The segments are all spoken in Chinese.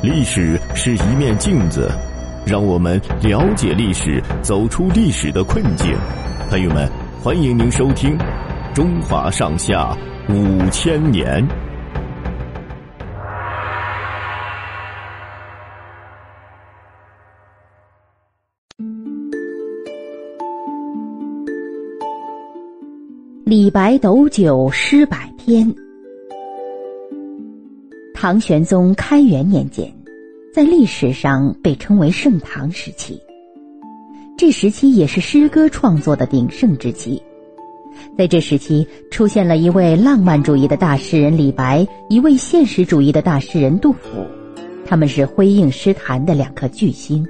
历史是一面镜子，让我们了解历史，走出历史的困境。朋友们，欢迎您收听《中华上下五千年》。李白斗酒诗百篇。唐玄宗开元年间，在历史上被称为盛唐时期。这时期也是诗歌创作的鼎盛之期。在这时期，出现了一位浪漫主义的大诗人李白，一位现实主义的大诗人杜甫，他们是辉映诗坛的两颗巨星。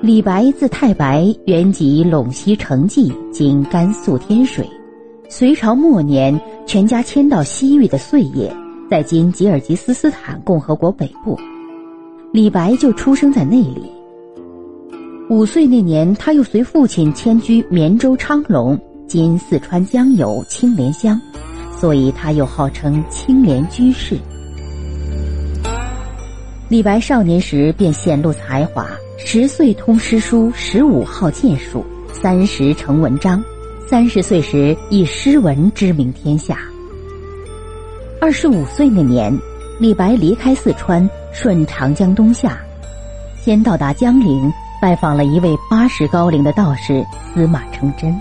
李白字太白，原籍陇西成纪（今甘肃天水）。隋朝末年，全家迁到西域的碎叶。在今吉尔吉斯斯坦共和国北部，李白就出生在那里。五岁那年，他又随父亲迁居绵州昌隆（今四川江油青莲乡），所以他又号称青莲居士。李白少年时便显露才华，十岁通诗书，十五好剑术，三十成文章，三十岁时以诗文知名天下。二十五岁那年，李白离开四川，顺长江东下，先到达江陵，拜访了一位八十高龄的道士司马承祯。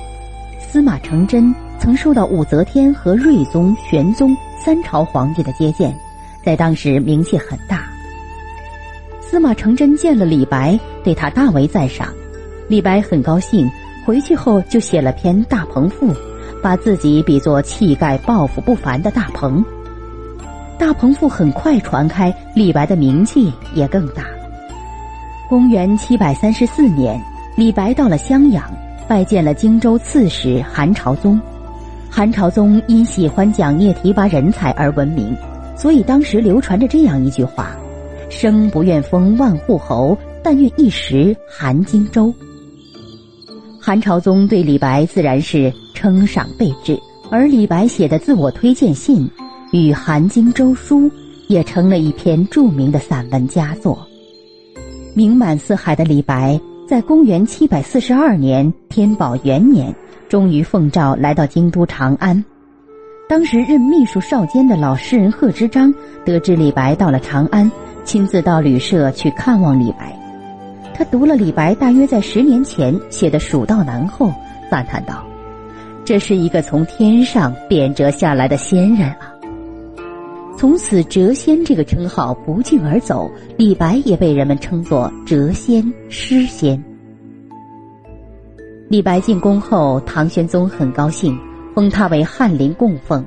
司马承祯曾受到武则天和睿宗、玄宗三朝皇帝的接见，在当时名气很大。司马承祯见了李白，对他大为赞赏。李白很高兴，回去后就写了篇《大鹏赋》，把自己比作气概抱负不凡的大鹏。大鹏赋很快传开，李白的名气也更大了。公元七百三十四年，李白到了襄阳，拜见了荆州刺史韩朝宗。韩朝宗因喜欢蒋业提拔人才而闻名，所以当时流传着这样一句话：“生不愿封万户侯，但愿一时韩荆州。”韩朝宗对李白自然是称赏备至，而李白写的自我推荐信。与《韩荆州书》也成了一篇著名的散文佳作。名满四海的李白，在公元七百四十二年天宝元年，终于奉诏来到京都长安。当时任秘书少监的老诗人贺知章，得知李白到了长安，亲自到旅社去看望李白。他读了李白大约在十年前写的《蜀道难》后，赞叹道：“这是一个从天上贬谪下来的仙人啊！”从此，谪仙这个称号不胫而走，李白也被人们称作谪仙、诗仙。李白进宫后，唐玄宗很高兴，封他为翰林供奉。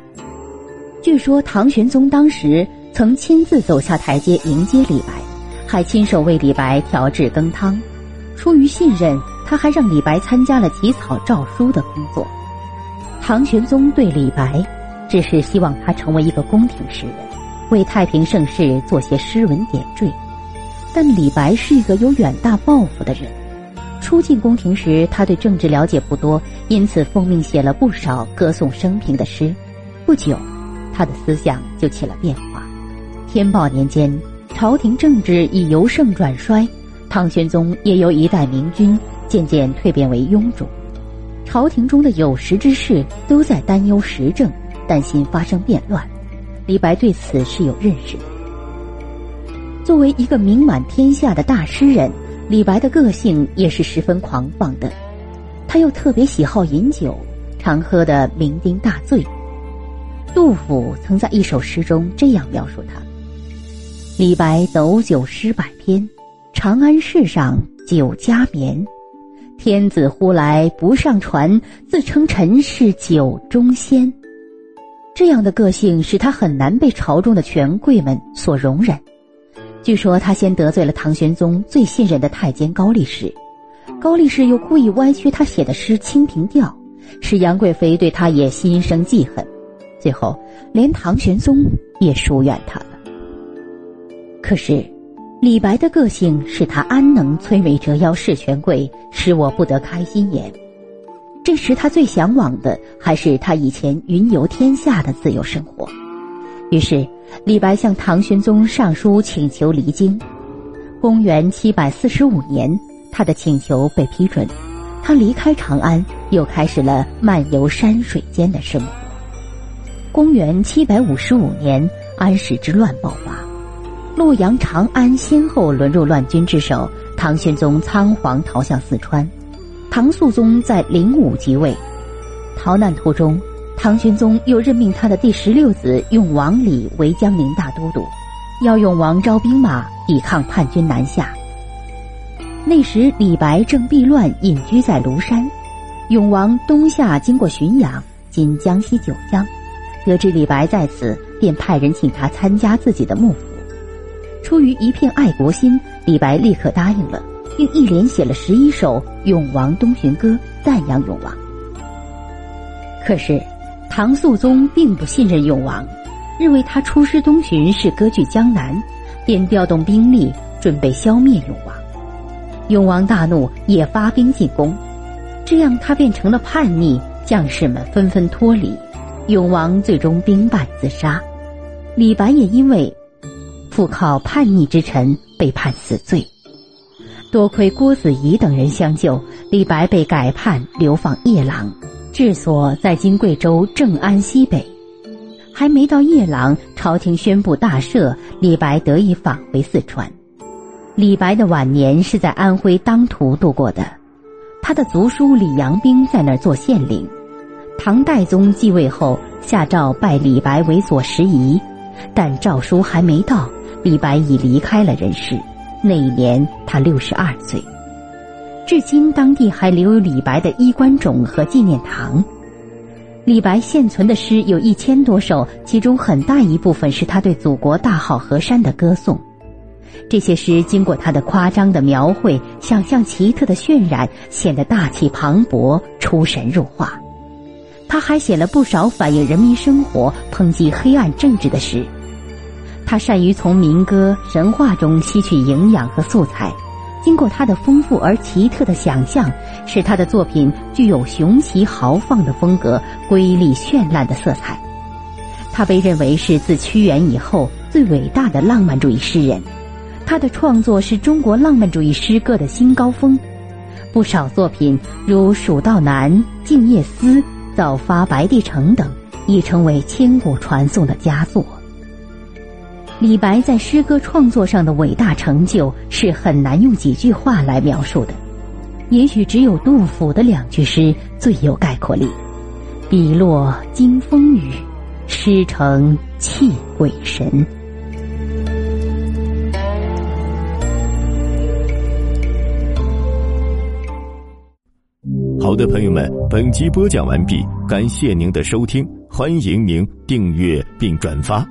据说唐玄宗当时曾亲自走下台阶迎接李白，还亲手为李白调制羹汤。出于信任，他还让李白参加了起草诏书的工作。唐玄宗对李白。只是希望他成为一个宫廷诗人，为太平盛世做些诗文点缀。但李白是一个有远大抱负的人，初进宫廷时他对政治了解不多，因此奉命写了不少歌颂生平的诗。不久，他的思想就起了变化。天宝年间，朝廷政治已由盛转衰，唐玄宗也由一代明君渐渐蜕变为庸主，朝廷中的有识之士都在担忧时政。担心发生变乱，李白对此是有认识的。作为一个名满天下的大诗人，李白的个性也是十分狂放的。他又特别喜好饮酒，常喝得酩酊大醉。杜甫曾在一首诗中这样描述他：“李白斗酒诗百篇，长安市上酒家眠。天子呼来不上船，自称臣是酒中仙。”这样的个性使他很难被朝中的权贵们所容忍。据说他先得罪了唐玄宗最信任的太监高力士，高力士又故意歪曲他写的诗《清平调》，使杨贵妃对他也心生记恨。最后，连唐玄宗也疏远他了。可是，李白的个性使他安能摧眉折腰事权贵，使我不得开心颜。这时，他最向往的还是他以前云游天下的自由生活。于是，李白向唐玄宗上书请求离京。公元七百四十五年，他的请求被批准，他离开长安，又开始了漫游山水间的生活。公元七百五十五年，安史之乱爆发，洛阳、长安先后沦入乱军之手，唐玄宗仓皇逃向四川，唐肃宗在灵武即位。逃难途中。唐玄宗又任命他的第十六子永王李为江宁大都督，要永王招兵马抵抗叛军南下。那时李白正避乱隐居在庐山，永王东下经过浔阳（今江西九江），得知李白在此，便派人请他参加自己的幕府。出于一片爱国心，李白立刻答应了，并一连写了十一首《永王东巡歌》，赞扬永王。可是。唐肃宗并不信任永王，认为他出师东巡是割据江南，便调动兵力准备消灭永王。永王大怒，也发兵进攻，这样他变成了叛逆，将士们纷纷脱离，永王最终兵败自杀。李白也因为附靠叛逆之臣被判死罪。多亏郭子仪等人相救，李白被改判流放夜郎。治所在今贵州正安西北，还没到夜郎，朝廷宣布大赦，李白得以返回四川。李白的晚年是在安徽当涂度过的，他的族叔李阳冰在那儿做县令。唐代宗继位后，下诏拜李白为左拾遗，但诏书还没到，李白已离开了人世。那一年他六十二岁。至今，当地还留有李白的衣冠冢和纪念堂。李白现存的诗有一千多首，其中很大一部分是他对祖国大好河山的歌颂。这些诗经过他的夸张的描绘、想象奇特的渲染，显得大气磅礴、出神入化。他还写了不少反映人民生活、抨击黑暗政治的诗。他善于从民歌、神话中吸取营养和素材。经过他的丰富而奇特的想象，使他的作品具有雄奇豪放的风格、瑰丽绚烂的色彩。他被认为是自屈原以后最伟大的浪漫主义诗人。他的创作是中国浪漫主义诗歌的新高峰。不少作品如《蜀道难》《静夜思》《早发白帝城》等，已成为千古传颂的佳作。李白在诗歌创作上的伟大成就是很难用几句话来描述的，也许只有杜甫的两句诗最有概括力：“笔落惊风雨，诗成泣鬼神。”好的，朋友们，本集播讲完毕，感谢您的收听，欢迎您订阅并转发。